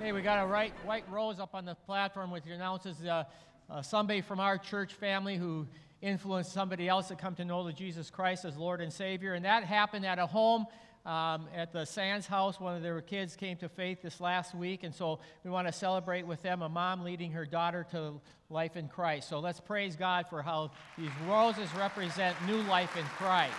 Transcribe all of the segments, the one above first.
Hey, we got a right, white rose up on the platform which announces uh, uh, somebody from our church family who influenced somebody else to come to know the Jesus Christ as Lord and Savior. And that happened at a home um, at the Sands house. One of their kids came to faith this last week. And so we want to celebrate with them a mom leading her daughter to life in Christ. So let's praise God for how these roses represent new life in Christ.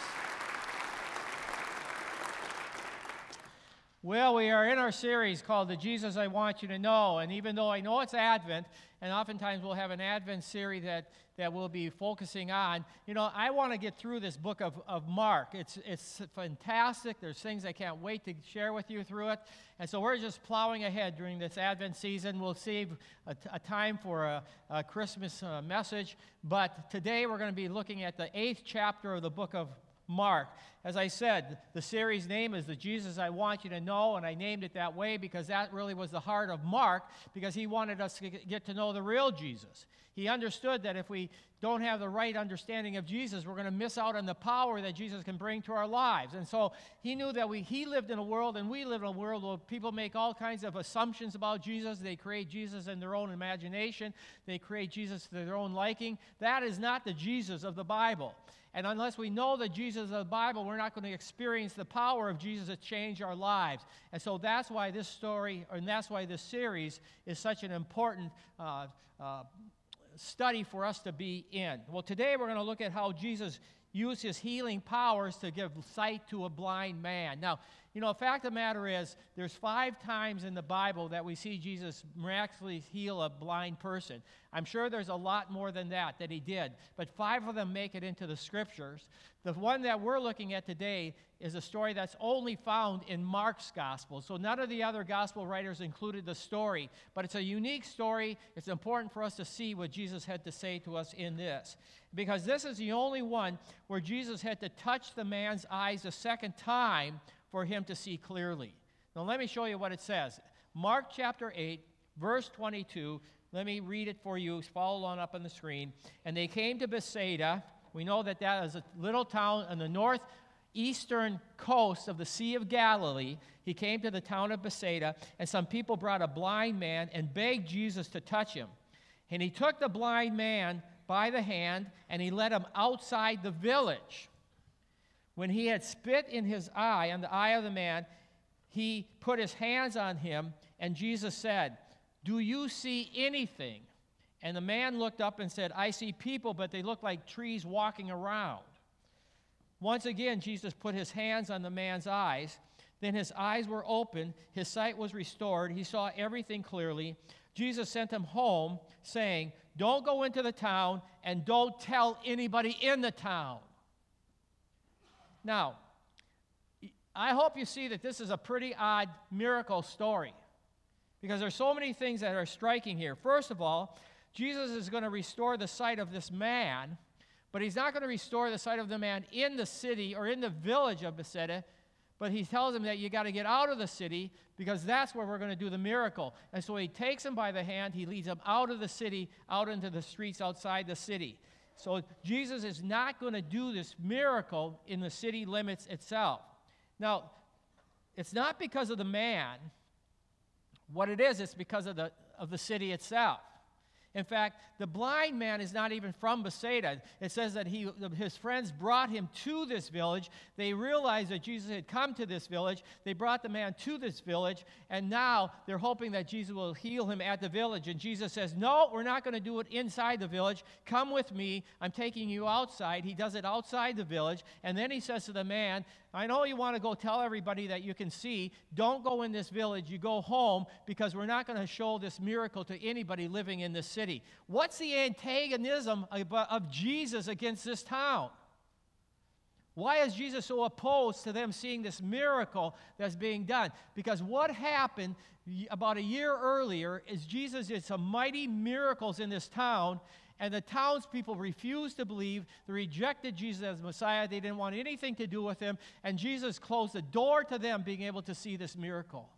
Well, we are in our series called The Jesus I Want You to Know. And even though I know it's Advent, and oftentimes we'll have an Advent series that, that we'll be focusing on, you know, I want to get through this book of, of Mark. It's, it's fantastic. There's things I can't wait to share with you through it. And so we're just plowing ahead during this Advent season. We'll save a, a time for a, a Christmas uh, message. But today we're going to be looking at the eighth chapter of the book of Mark. As I said, the series name is The Jesus I Want You to Know, and I named it that way because that really was the heart of Mark, because he wanted us to get to know the real Jesus. He understood that if we don't have the right understanding of Jesus, we're going to miss out on the power that Jesus can bring to our lives. And so he knew that we, he lived in a world and we live in a world where people make all kinds of assumptions about Jesus. They create Jesus in their own imagination, they create Jesus to their own liking. That is not the Jesus of the Bible. And unless we know the Jesus of the Bible, we're not going to experience the power of Jesus to change our lives. And so that's why this story, and that's why this series is such an important uh, uh, study for us to be in. Well, today we're going to look at how Jesus used his healing powers to give sight to a blind man. Now, you know, the fact of the matter is, there's five times in the Bible that we see Jesus miraculously heal a blind person. I'm sure there's a lot more than that that he did, but five of them make it into the scriptures. The one that we're looking at today is a story that's only found in Mark's gospel. So none of the other gospel writers included the story, but it's a unique story. It's important for us to see what Jesus had to say to us in this. Because this is the only one where Jesus had to touch the man's eyes a second time for him to see clearly. Now, let me show you what it says. Mark chapter 8, verse 22. Let me read it for you. Follow along up on the screen. And they came to Bethsaida. We know that that is a little town on the northeastern coast of the Sea of Galilee. He came to the town of Bethsaida, and some people brought a blind man and begged Jesus to touch him. And he took the blind man by the hand and he led him outside the village. When he had spit in his eye, on the eye of the man, he put his hands on him, and Jesus said, Do you see anything? And the man looked up and said, I see people, but they look like trees walking around. Once again, Jesus put his hands on the man's eyes. Then his eyes were opened, his sight was restored, he saw everything clearly. Jesus sent him home, saying, Don't go into the town and don't tell anybody in the town. Now, I hope you see that this is a pretty odd miracle story because there's so many things that are striking here. First of all, Jesus is going to restore the sight of this man, but he's not going to restore the sight of the man in the city or in the village of Bethsaida, but he tells him that you got to get out of the city because that's where we're going to do the miracle. And so he takes him by the hand, he leads him out of the city, out into the streets outside the city. So Jesus is not going to do this miracle in the city limits itself. Now, it's not because of the man. What it is, it's because of the, of the city itself. In fact, the blind man is not even from Bethsaida. It says that he, his friends brought him to this village. They realized that Jesus had come to this village. They brought the man to this village, and now they're hoping that Jesus will heal him at the village. And Jesus says, No, we're not going to do it inside the village. Come with me. I'm taking you outside. He does it outside the village. And then he says to the man, I know you want to go tell everybody that you can see. Don't go in this village. You go home because we're not going to show this miracle to anybody living in this city. What's the antagonism of Jesus against this town? Why is Jesus so opposed to them seeing this miracle that's being done? Because what happened about a year earlier is Jesus did some mighty miracles in this town, and the townspeople refused to believe. They rejected Jesus as Messiah. They didn't want anything to do with him. And Jesus closed the door to them being able to see this miracle.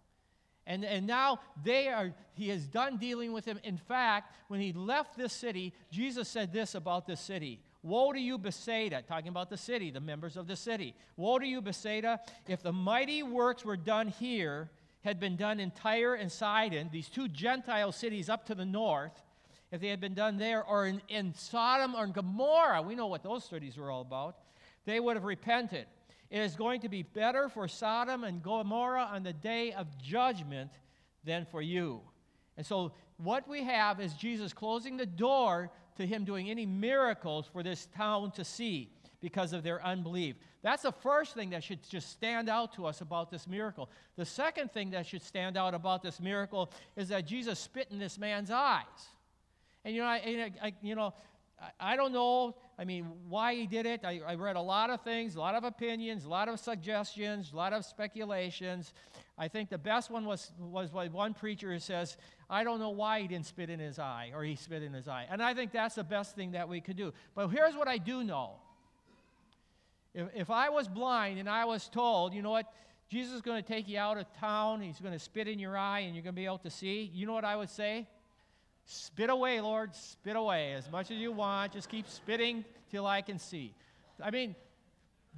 And, and now they are, he is done dealing with him. In fact, when he left this city, Jesus said this about this city Woe to you, Bethsaida, talking about the city, the members of the city. Woe to you, Bethsaida, if the mighty works were done here had been done in Tyre and Sidon, these two Gentile cities up to the north, if they had been done there, or in, in Sodom or in Gomorrah, we know what those cities were all about, they would have repented. It is going to be better for Sodom and Gomorrah on the day of judgment than for you. And so, what we have is Jesus closing the door to him doing any miracles for this town to see because of their unbelief. That's the first thing that should just stand out to us about this miracle. The second thing that should stand out about this miracle is that Jesus spit in this man's eyes. And you know, I, I you know, I, I don't know. I mean, why he did it. I, I read a lot of things, a lot of opinions, a lot of suggestions, a lot of speculations. I think the best one was was what one preacher says, "I don't know why he didn't spit in his eye, or he spit in his eye." And I think that's the best thing that we could do. But here's what I do know. If, if I was blind and I was told, you know what, Jesus is going to take you out of town, he's going to spit in your eye, and you're going to be able to see, you know what I would say? Spit away, Lord, spit away as much as you want. Just keep spitting till I can see. I mean,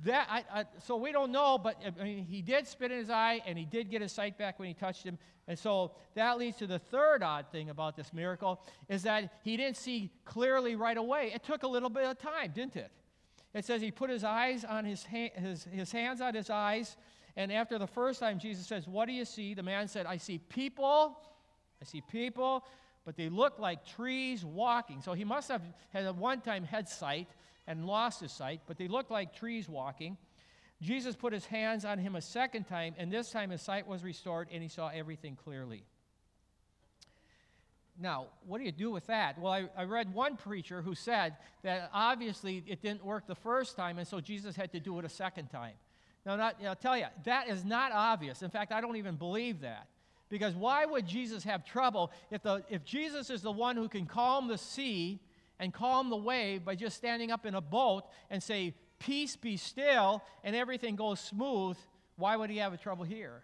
that I, I, so we don't know, but I mean, he did spit in his eye, and he did get his sight back when he touched him. And so that leads to the third odd thing about this miracle is that he didn't see clearly right away. It took a little bit of time, didn't it? It says he put his eyes on his, ha- his, his hands on his eyes. And after the first time, Jesus says, What do you see? The man said, I see people. I see people, but they look like trees walking. So he must have had at one time had sight and lost his sight, but they look like trees walking. Jesus put his hands on him a second time, and this time his sight was restored and he saw everything clearly. Now, what do you do with that? Well, I, I, read one preacher who said that obviously it didn't work the first time, and so Jesus had to do it a second time. Now, not, I'll tell you, that is not obvious. In fact, I don't even believe that. Because why would Jesus have trouble if, the, if Jesus is the one who can calm the sea and calm the wave by just standing up in a boat and say, Peace be still, and everything goes smooth? Why would he have a trouble here?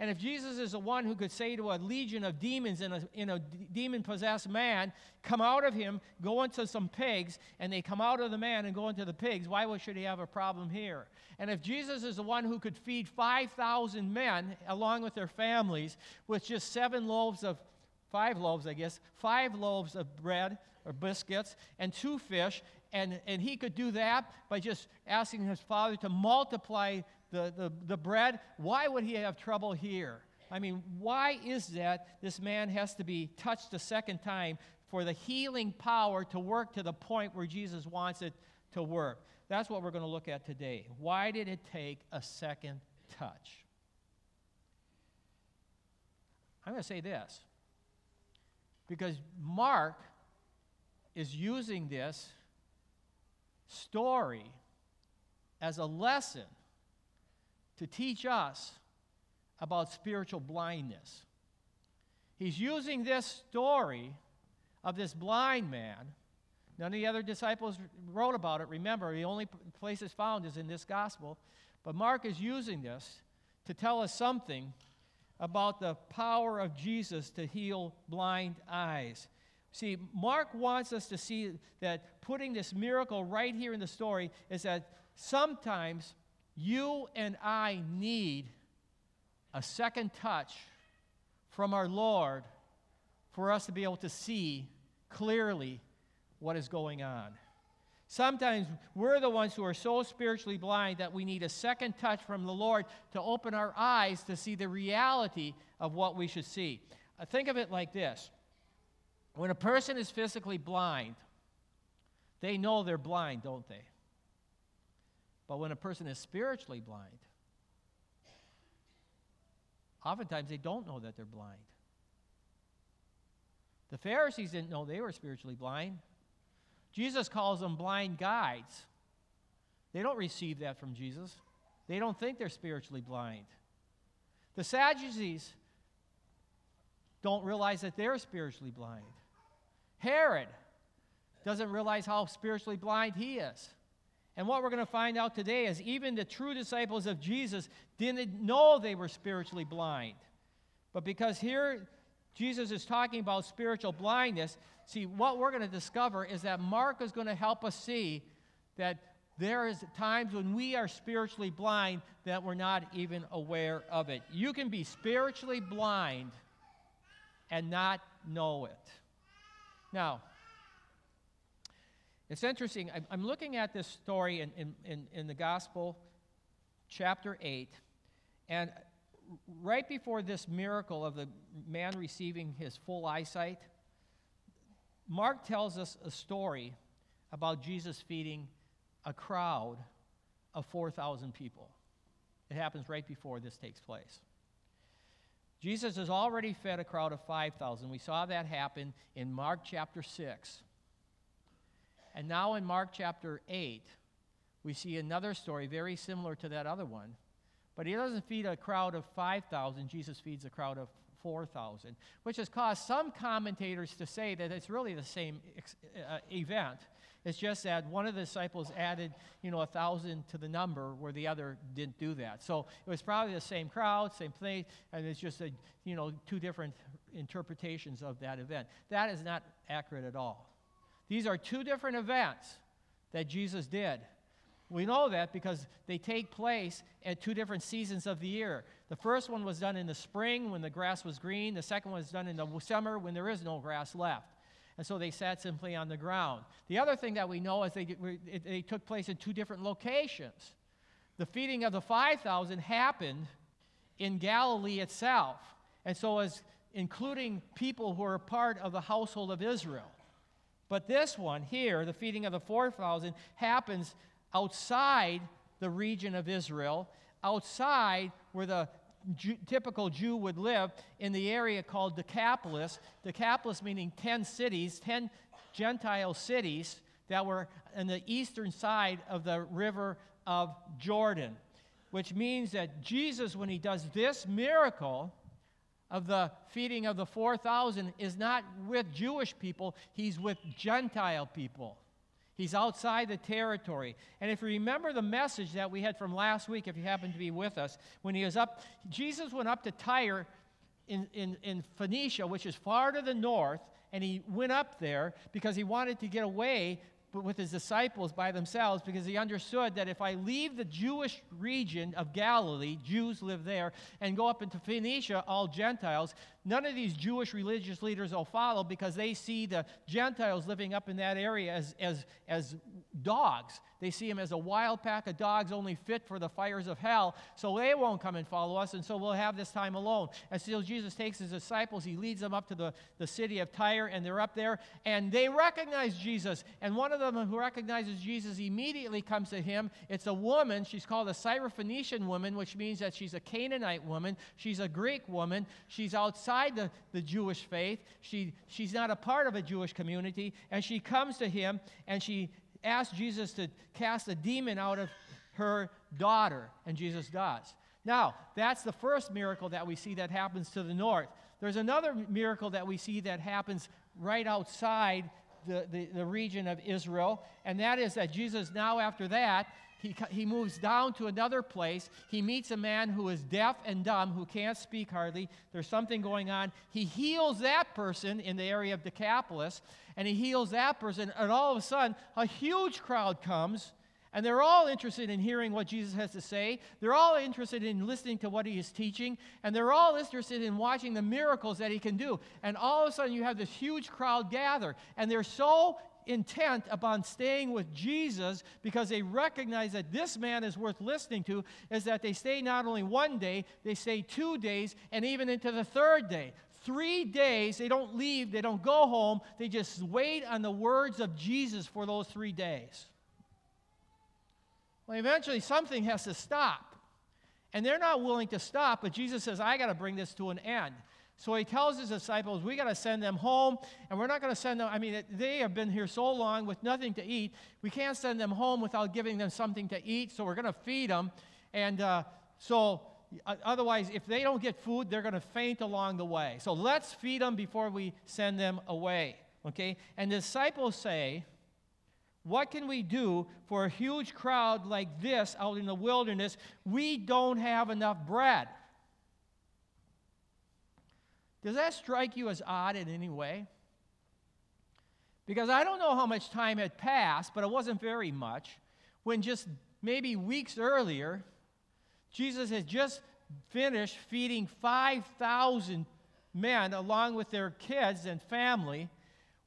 And if Jesus is the one who could say to a legion of demons in a, in demon possessed man, come out of him, go into some pigs, and they come out of the man and go into the pigs, why should he have a problem here? And if Jesus is the one who could feed 5,000 men along with their families with just seven loaves of, five loaves, I guess, five loaves of bread or biscuits and two fish, and, and he could do that by just asking his father to multiply the, the, the bread, why would he have trouble here? I mean, why is that this man has to be touched a second time for the healing power to work to the point where Jesus wants it to work? That's what we're going to look at today. Why did it take a second touch? I'm going to say this because Mark is using this story as a lesson to teach us about spiritual blindness. He's using this story of this blind man. None of the other disciples wrote about it. Remember, the only place it's found is in this gospel. But Mark is using this to tell us something about the power of Jesus to heal blind eyes. See, Mark wants us to see that putting this miracle right here in the story is that sometimes you and I need a second touch from our Lord for us to be able to see clearly what is going on. Sometimes we're the ones who are so spiritually blind that we need a second touch from the Lord to open our eyes to see the reality of what we should see. Uh, think of it like this when a person is physically blind, they know they're blind, don't they? But when a person is spiritually blind, oftentimes they don't know that they're blind. The Pharisees didn't know they were spiritually blind. Jesus calls them blind guides. They don't receive that from Jesus. They don't think they're spiritually blind. The Sadducees don't realize that they're spiritually blind. Herod doesn't realize how spiritually blind he is. And what we're going to find out today is even the true disciples of Jesus didn't know they were spiritually blind. But because here Jesus is talking about spiritual blindness, see, what we're going to discover is that Mark is going to help us see that there is times when we are spiritually blind that we're not even aware of it. You can be spiritually blind and not know it. Now, it's interesting. I'm looking at this story in, in, in, the Gospel, chapter 8, and right before this miracle of the man receiving his full eyesight, Mark tells us a story about Jesus feeding a crowd of 4,000 people. It happens right before this takes place. Jesus has already fed a crowd of 5,000. We saw that happen in Mark chapter 6. And now in Mark chapter 8, we see another story very similar to that other one. But he doesn't feed a crowd of 5,000, Jesus feeds a crowd of 4,000, which has caused some commentators to say that it's really the same uh, event. It's just that one of the disciples added, you know, a thousand to the number where the other didn't do that. So it was probably the same crowd, same place, and it's just a, you know, two different interpretations of that event. That is not accurate at all. These are two different events that Jesus did. We know that because they take place at two different seasons of the year. The first one was done in the spring when the grass was green, the second one was done in the summer when there is no grass left. And so they sat simply on the ground. The other thing that we know is they, they took place in two different locations. The feeding of the 5,000 happened in Galilee itself. And so, as including people who are part of the household of Israel. But this one here, the feeding of the 4,000, happens outside the region of Israel, outside where the Jew, typical Jew would live, in the area called Decapolis. Decapolis meaning 10 cities, 10 Gentile cities that were on the eastern side of the river of Jordan, which means that Jesus, when he does this miracle, of the feeding of the 4,000 is not with Jewish people, he's with Gentile people. He's outside the territory. And if you remember the message that we had from last week, if you happen to be with us, when he was up, Jesus went up to Tyre in, in, in Phoenicia, which is far to the north, and he went up there because he wanted to get away but with his disciples by themselves because he understood that if I leave the Jewish region of Galilee, Jews live there, and go up into Phoenicia, all Gentiles, none of these Jewish religious leaders will follow because they see the Gentiles living up in that area as, as, as dogs. They see them as a wild pack of dogs only fit for the fires of hell, so they won't come and follow us, and so we'll have this time alone. And so Jesus takes his disciples, he leads them up to the, the city of Tyre, and they're up there, and they recognize Jesus. And one of them who recognizes Jesus immediately comes to him. It's a woman. She's called a Syrophoenician woman, which means that she's a Canaanite woman. She's a Greek woman. She's outside the, the Jewish faith. She, she's not a part of a Jewish community. And she comes to him and she asked Jesus to cast a demon out of her daughter, and Jesus does. Now, that's the first miracle that we see that happens to the north. There's another miracle that we see that happens right outside the, the, the, region of Israel, and that is that Jesus, now after that, he, he moves down to another place. He meets a man who is deaf and dumb, who can't speak hardly. There's something going on. He heals that person in the area of Decapolis, and he heals that person, and all of a sudden, a huge crowd comes. And they're all interested in hearing what Jesus has to say. They're all interested in listening to what he is teaching. And they're all interested in watching the miracles that he can do. And all of a sudden, you have this huge crowd gather. And they're so intent upon staying with Jesus because they recognize that this man is worth listening to, is that they stay not only one day, they stay two days, and even into the third day. Three days, they don't leave, they don't go home, they just wait on the words of Jesus for those three days. Well, eventually, something has to stop. And they're not willing to stop, but Jesus says, I got to bring this to an end. So he tells his disciples, we got to send them home, and we're not going to send them. I mean, they have been here so long with nothing to eat. We can't send them home without giving them something to eat, so we're going to feed them. And uh, so Otherwise, if they don't get food, they're going to faint along the way. So let's feed them before we send them away. Okay? And the disciples say, What can we do for a huge crowd like this out in the wilderness? We don't have enough bread. Does that strike you as odd in any way? Because I don't know how much time had passed, but it wasn't very much when just maybe weeks earlier, Jesus had just finished feeding 5,000 men along with their kids and family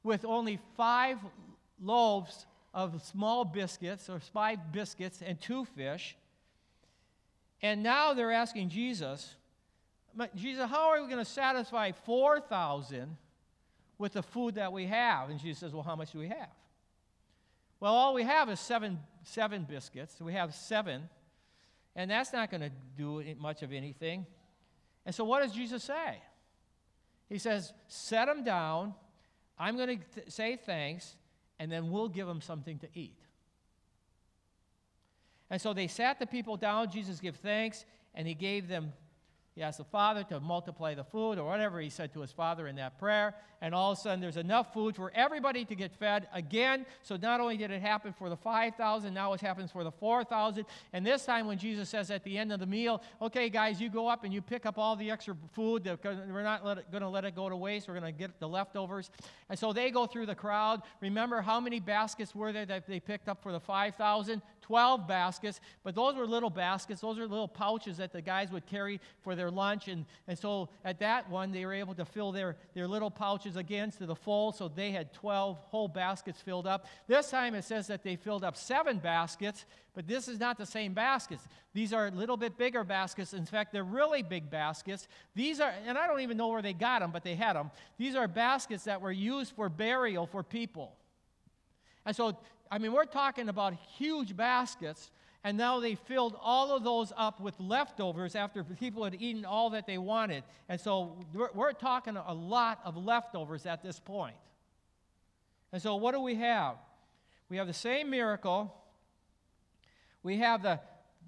with only five loaves of small biscuits or five biscuits and two fish. And now they're asking Jesus, Jesus, how are we going to satisfy 4,000 with the food that we have? And Jesus says, Well, how much do we have? Well, all we have is seven, seven biscuits. We have seven. And that's not going to do much of anything. And so, what does Jesus say? He says, Set them down. I'm going to say thanks, and then we'll give them something to eat. And so they sat the people down. Jesus gave thanks, and he gave them he asked the Father to multiply the food or whatever he said to his Father in that prayer. And all of a sudden, there's enough food for everybody to get fed again. So not only did it happen for the 5,000, now it happens for the 4,000. And this time, when Jesus says at the end of the meal, okay, guys, you go up and you pick up all the extra food. We're not going to let it go to waste. We're going to get the leftovers. And so they go through the crowd. Remember how many baskets were there that they picked up for the 5,000? 12 baskets, but those were little baskets. Those are little pouches that the guys would carry for their lunch. And, and so at that one, they were able to fill their, their little pouches again to the full, so they had 12 whole baskets filled up. This time it says that they filled up seven baskets, but this is not the same baskets. These are a little bit bigger baskets. In fact, they're really big baskets. These are, and I don't even know where they got them, but they had them. These are baskets that were used for burial for people. And so I mean, we're talking about huge baskets, and now they filled all of those up with leftovers after people had eaten all that they wanted. And so we're, we're talking a lot of leftovers at this point. And so, what do we have? We have the same miracle. We have the,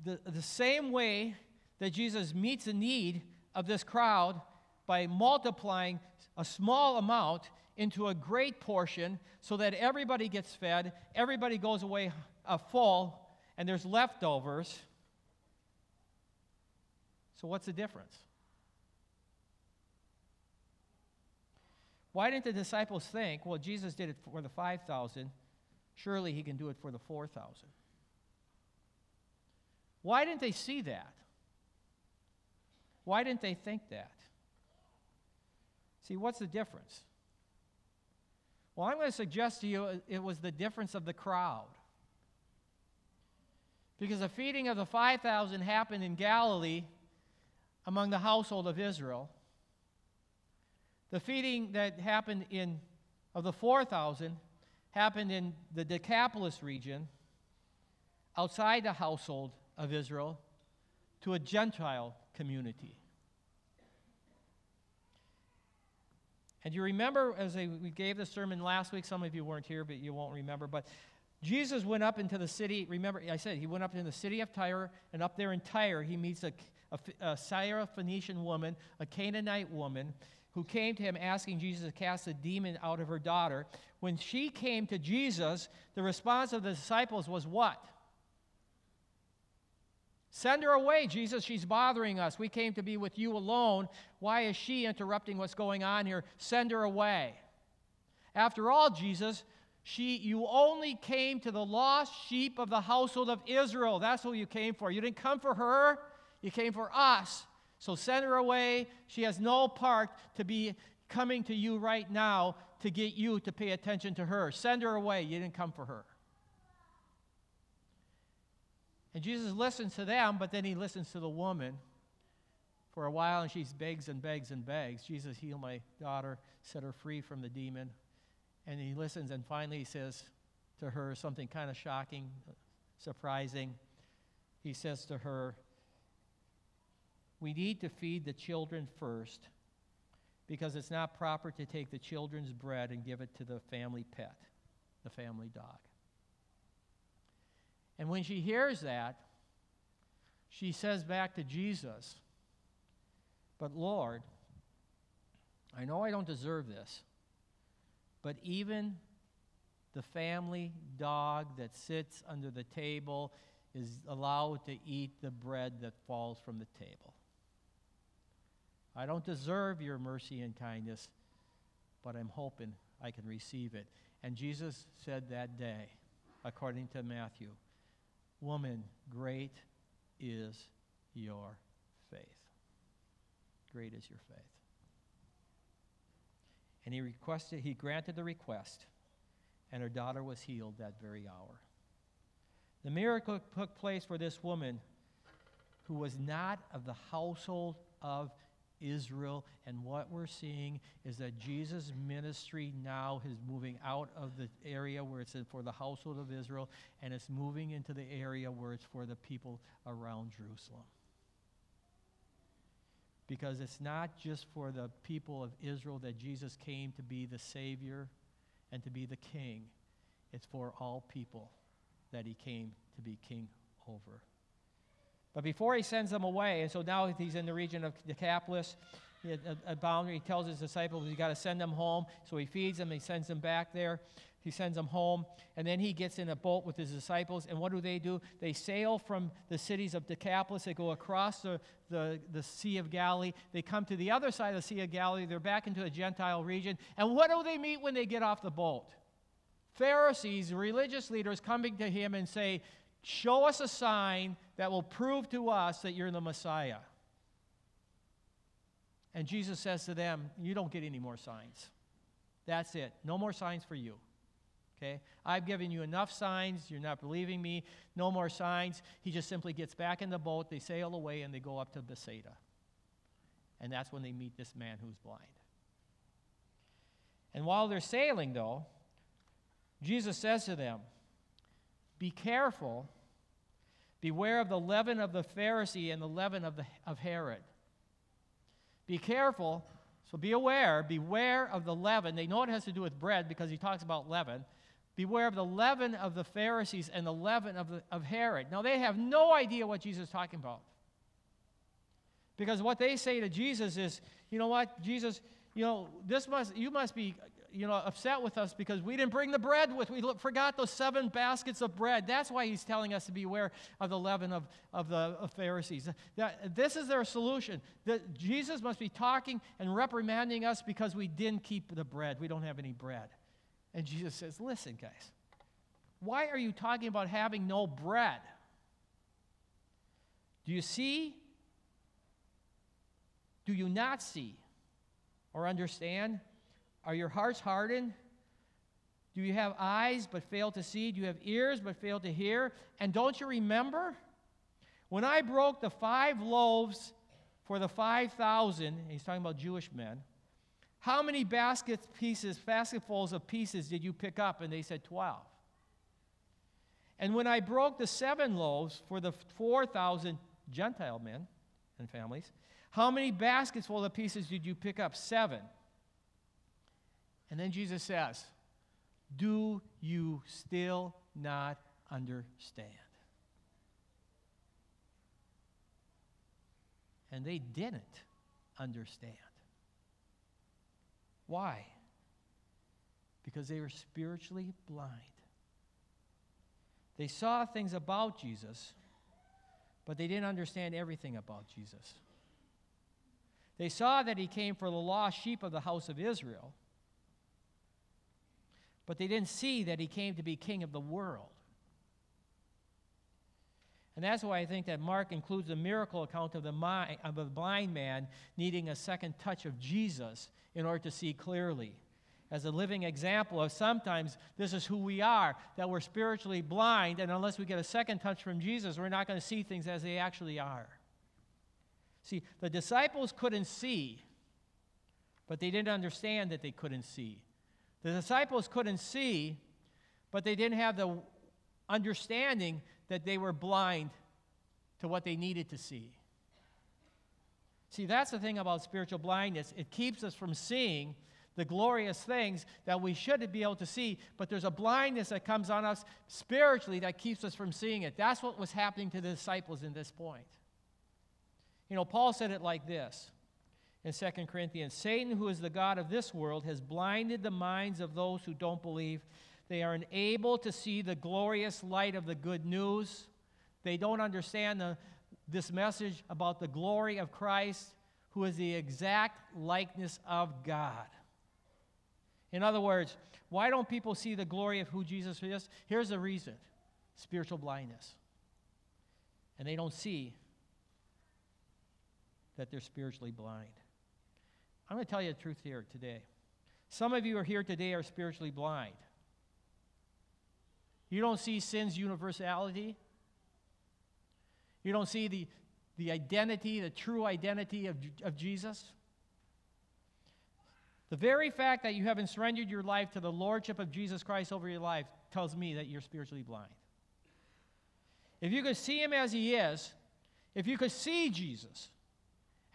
the, the same way that Jesus meets the need of this crowd by multiplying a small amount into a great portion so that everybody gets fed, everybody goes away uh, full, and there's leftovers. So, what's the difference? Why didn't the disciples think, well, Jesus did it for the 5,000, surely he can do it for the 4,000? Why didn't they see that? Why didn't they think that? See, what's the difference? Well, I'm going to suggest to you uh, it was the difference of the crowd. Because the feeding of the 5,000 happened in Galilee among the household of Israel. The feeding that happened in of the 4,000 happened in the Decapolis region outside the household of Israel to a Gentile community. And you remember, as I, we gave the sermon last week, some of you weren't here, but you won't remember, but Jesus went up into the city. Remember, I said he went up into the city of Tyre, and up there in Tyre, he meets a, a, a Syrophoenician woman, a Canaanite woman, who came to him asking Jesus to cast a demon out of her daughter. When she came to Jesus, the response of the disciples was what? Send her away, Jesus. She's bothering us. We came to be with you alone. Why is she interrupting what's going on here? Send her away. After all, Jesus, she, you only came to the lost sheep of the household of Israel. That's who you came for. You didn't come for her, you came for us. So send her away. She has no part to be coming to you right now to get you to pay attention to her. Send her away. You didn't come for her. And Jesus listens to them, but then he listens to the woman for a while, and she begs and begs and begs. Jesus, heal my daughter, set her free from the demon. And he listens, and finally he says to her something kind of shocking, surprising. He says to her, We need to feed the children first because it's not proper to take the children's bread and give it to the family pet, the family dog. And when she hears that, she says back to Jesus, But Lord, I know I don't deserve this, but even the family dog that sits under the table is allowed to eat the bread that falls from the table. I don't deserve your mercy and kindness, but I'm hoping I can receive it. And Jesus said that day, according to Matthew, Woman, great is your faith. Great is your faith. And he requested, he granted the request, and her daughter was healed that very hour. The miracle took place for this woman who was not of the household of Israel. And what we're seeing is that Jesus' ministry now is moving out of the area where it's for the household of Israel, and it's moving into the area where it's for the people around Jerusalem. Because it's not just for the people of Israel that Jesus came to be the Savior and to be the King, it's for all people that he came to be King over. But before he sends them away, and so now he's in the region of Decapolis, a, a boundary, he tells his disciples he's got to send them home. So he feeds them, he sends them back there. He sends them home, and then he gets in a boat with his disciples. And what do they do? They sail from the cities of Decapolis. They go across the, the, the Sea of Galilee. They come to the other side of the Sea of Galilee. They're back into a Gentile region. And what do they meet when they get off the boat? Pharisees, religious leaders, coming to him and say, Show us a sign that will prove to us that you're the Messiah. And Jesus says to them, You don't get any more signs. That's it. No more signs for you. Okay? I've given you enough signs. You're not believing me. No more signs. He just simply gets back in the boat. They sail away and they go up to Bethsaida. And that's when they meet this man who's blind. And while they're sailing, though, Jesus says to them, Be careful Beware of the leaven of the Pharisee and the leaven of, the, of Herod. Be careful. So be aware. Beware of the leaven. They know it has to do with bread because he talks about leaven. Beware of the leaven of the Pharisees and the leaven of, the, of Herod. Now, they have no idea what Jesus is talking about. Because what they say to Jesus is, you know what, Jesus, you know, this must, you must be you know, upset with us because we didn't bring the bread with. We forgot those seven baskets of bread. That's why he's telling us to beware of the leaven of, of the of Pharisees. That, this is their solution. That Jesus must be talking and reprimanding us because we didn't keep the bread. We don't have any bread. And Jesus says, Listen, guys, why are you talking about having no bread? Do you see? Do you not see or understand? Are your hearts hardened? Do you have eyes but fail to see? Do you have ears but fail to hear? And don't you remember? When I broke the five loaves for the 5,000, he's talking about Jewish men, how many basket pieces, basketfuls of pieces did you pick up? And they said 12. And when I broke the seven loaves for the 4,000 Gentile men and families, how many baskets full of pieces did you pick up? Seven. And then Jesus says, Do you still not understand? And they didn't understand. Why? Because they were spiritually blind. They saw things about Jesus, but they didn't understand everything about Jesus. They saw that he came for the lost sheep of the house of Israel but they didn't see that he came to be king of the world. And that's why I think that Mark includes the miracle account of the, of blind man needing a second touch of Jesus in order to see clearly. As a living example of sometimes this is who we are, that we're spiritually blind, and unless we get a second touch from Jesus, we're not going to see things as they actually are. See, the disciples couldn't see, but they didn't understand that they couldn't see. The disciples couldn't see, but they didn't have the understanding that they were blind to what they needed to see. See, that's the thing about spiritual blindness. It keeps us from seeing the glorious things that we should be able to see, but there's a blindness that comes on us spiritually that keeps us from seeing it. That's what was happening to the disciples in this point. You know, Paul said it like this in 2 Corinthians Satan, who is the God of this world, has blinded the minds of those who don't believe. They are unable to see the glorious light of the good news. They don't understand the, this message about the glory of Christ, who is the exact likeness of God. In other words, why don't people see the glory of who Jesus is? Here's the reason spiritual blindness. and they don't see that they're spiritually blind. I'm going to tell you the truth here today. Some of you are here today are spiritually blind. You don't see sin's universality. You don't see the, the identity, the true identity of, of Jesus. The very fact that you haven't surrendered your life to the lordship of Jesus Christ over your life tells me that you're spiritually blind. If you could see him as he is, if you could see Jesus,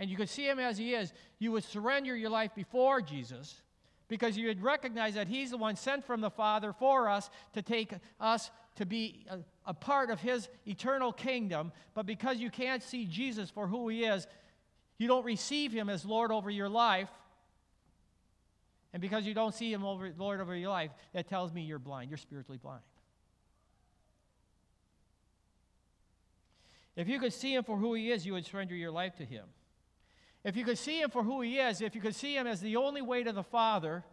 and you could see him as he is, you would surrender your life before Jesus because you would recognize that he's the one sent from the Father for us to take us to be a, a, part of his eternal kingdom. But because you can't see Jesus for who he is, you don't receive him as Lord over your life. And because you don't see him over Lord over your life, that tells me you're blind. You're spiritually blind. If you could see him for who he is, you would surrender your life to him. If you could see him for who he is, if you could see him as the only way to the Father,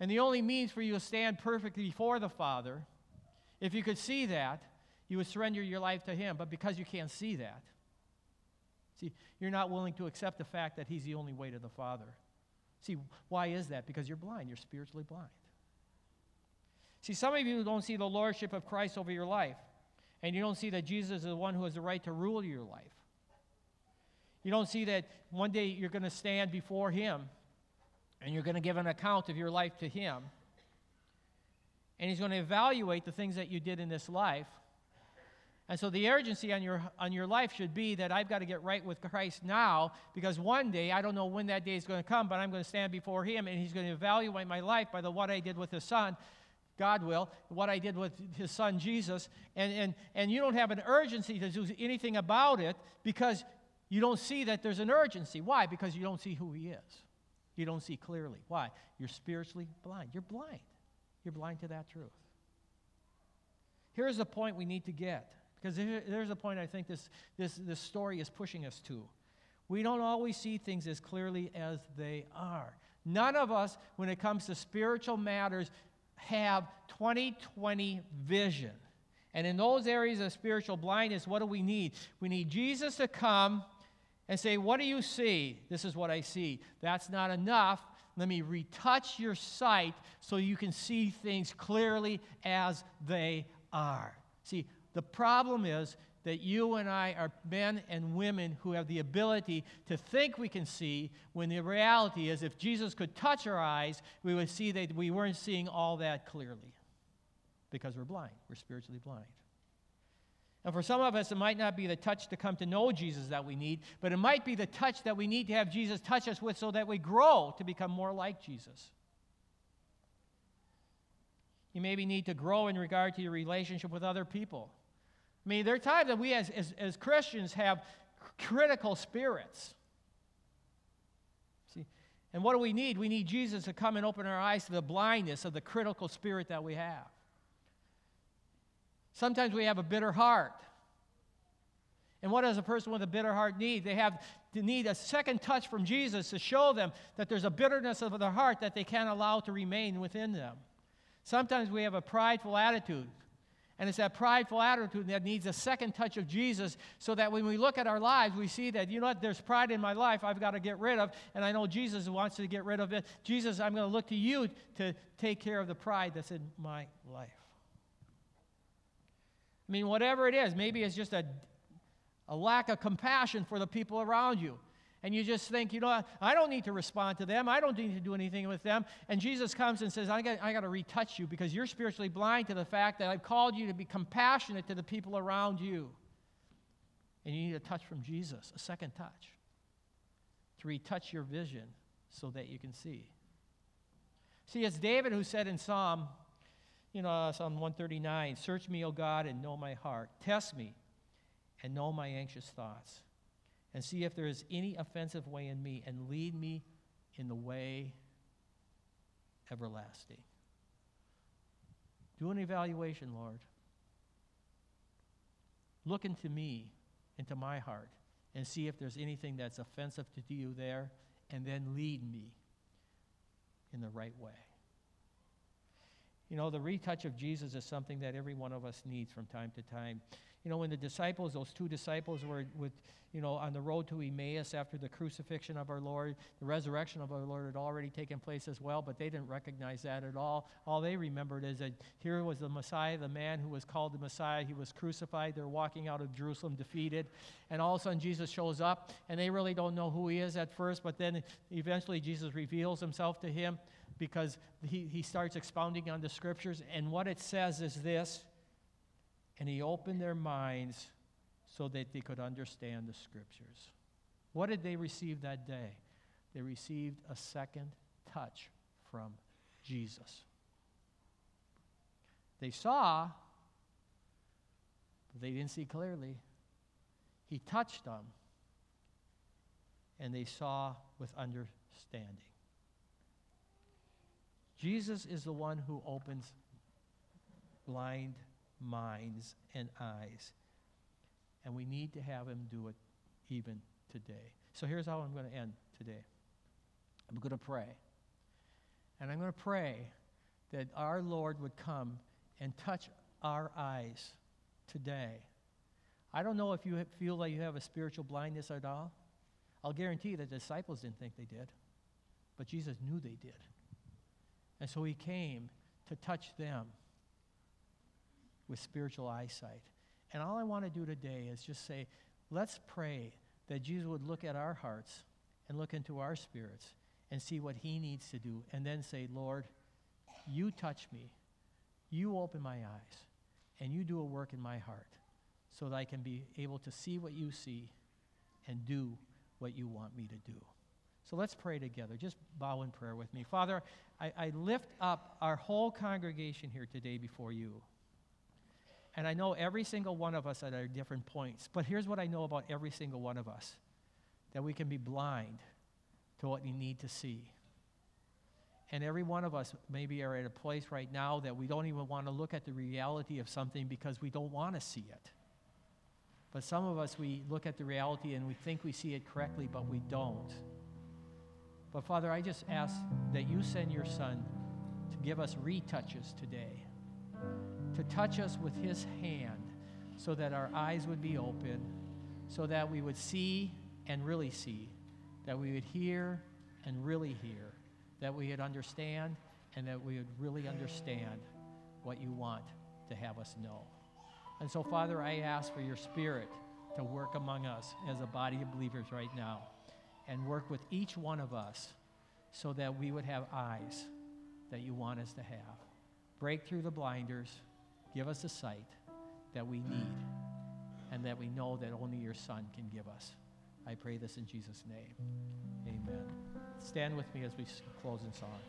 and the only means for you to stand perfectly before the Father, if you could see that, you would surrender your life to him. But because you can't see that, see, you're not willing to accept the fact that he's the only way to the Father. See, why is that? Because you're blind. You're spiritually blind. See, some of you don't see the lordship of Christ over your life and you don't see that Jesus is the one who has the right to rule your life. You don't see that one day you're going to stand before Him and you're going to give an account of your life to Him. And He's going to evaluate the things that you did in this life. And so the urgency on your, on your life should be that I've got to get right with Christ now because one day, I don't know when that day is going to come, but I'm going to stand before Him and He's going to evaluate my life by the what I did with His Son. God will, what I did with his son Jesus, and, and, and you don't have an urgency to do anything about it because you don't see that there's an urgency. Why? Because you don't see who he is. You don't see clearly. Why? You're spiritually blind. You're blind. You're blind to that truth. Here's the point we need to get, because there's a point I think this, this, this story is pushing us to. We don't always see things as clearly as they are. None of us, when it comes to spiritual matters, have 2020 vision. And in those areas of spiritual blindness, what do we need? We need Jesus to come and say, What do you see? This is what I see. That's not enough. Let me retouch your sight so you can see things clearly as they are. See, the problem is that you and I are men and women who have the ability to think we can see, when the reality is, if Jesus could touch our eyes, we would see that we weren't seeing all that clearly because we're blind. We're spiritually blind. And for some of us, it might not be the touch to come to know Jesus that we need, but it might be the touch that we need to have Jesus touch us with so that we grow to become more like Jesus. You maybe need to grow in regard to your relationship with other people. I mean, there are times that we as, as, as Christians have critical spirits. See, and what do we need? We need Jesus to come and open our eyes to the blindness of the critical spirit that we have. Sometimes we have a bitter heart. And what does a person with a bitter heart need? They have to need a second touch from Jesus to show them that there's a bitterness of their heart that they can't allow to remain within them. Sometimes we have a prideful attitude. And it's that prideful attitude that needs a second touch of Jesus so that when we look at our lives, we see that, you know what, there's pride in my life I've got to get rid of, and I know Jesus wants to get rid of it. Jesus, I'm going to look to you to take care of the pride that's in my life. I mean, whatever it is, maybe it's just a, a lack of compassion for the people around you and you just think, you know, I don't need to respond to them. I don't need to do anything with them. And Jesus comes and says, I got, I got to retouch you because you're spiritually blind to the fact that I've called you to be compassionate to the people around you. And you need a touch from Jesus, a second touch, to retouch your vision so that you can see. See, it's David who said in Psalm, you know, Psalm 139, Search me, O God, and know my heart. Test me and know my anxious thoughts and see if there is any offensive way in me and lead me in the way everlasting. Do an evaluation, Lord. Look into me, into my heart, and see if there's anything that's offensive to you there, and then lead me in the right way. You know, the retouch of Jesus is something that every one of us needs from time to time. You know, when the disciples, those two disciples were with, you know, on the road to Emmaus after the crucifixion of our Lord, the resurrection of our Lord had already taken place as well, but they didn't recognize that at all. All they remembered is that here was the Messiah, the man who was called the Messiah. He was crucified. They're walking out of Jerusalem defeated. And all of a sudden, Jesus shows up, and they really don't know who he is at first, but then eventually Jesus reveals himself to him because he, he starts expounding on the scriptures. And what it says is this and he opened their minds so that they could understand the scriptures. What did they receive that day? They received a second touch from Jesus. They saw, but they didn't see clearly. He touched them, and they saw with understanding. Jesus is the one who opens blind minds and eyes. And we need to have him do it even today. So here's how I'm going to end today I'm going to pray. And I'm going to pray that our Lord would come and touch our eyes today. I don't know if you feel like you have a spiritual blindness at all. I'll guarantee you the disciples didn't think they did, but Jesus knew they did. And so he came to touch them with spiritual eyesight. And all I want to do today is just say, let's pray that Jesus would look at our hearts and look into our spirits and see what he needs to do. And then say, Lord, you touch me, you open my eyes, and you do a work in my heart so that I can be able to see what you see and do what you want me to do. So let's pray together. Just bow in prayer with me. Father, I, I lift up our whole congregation here today before you. And I know every single one of us at our different points. But here's what I know about every single one of us that we can be blind to what we need to see. And every one of us maybe are at a place right now that we don't even want to look at the reality of something because we don't want to see it. But some of us, we look at the reality and we think we see it correctly, but we don't. But Father, I just ask that you send your Son to give us retouches today to touch us with his hand so that our eyes would be open, so that we would see and really see, that we would hear and really hear, that we would understand and that we would really understand what you want to have us know. And so, Father, I ask for your spirit to work among us as a body of believers right now and work with each one of us so that we would have eyes that you want us to have. Break through the blinders Give us the sight that we need and that we know that only your Son can give us. I pray this in Jesus' name. Amen. Stand with me as we close in song.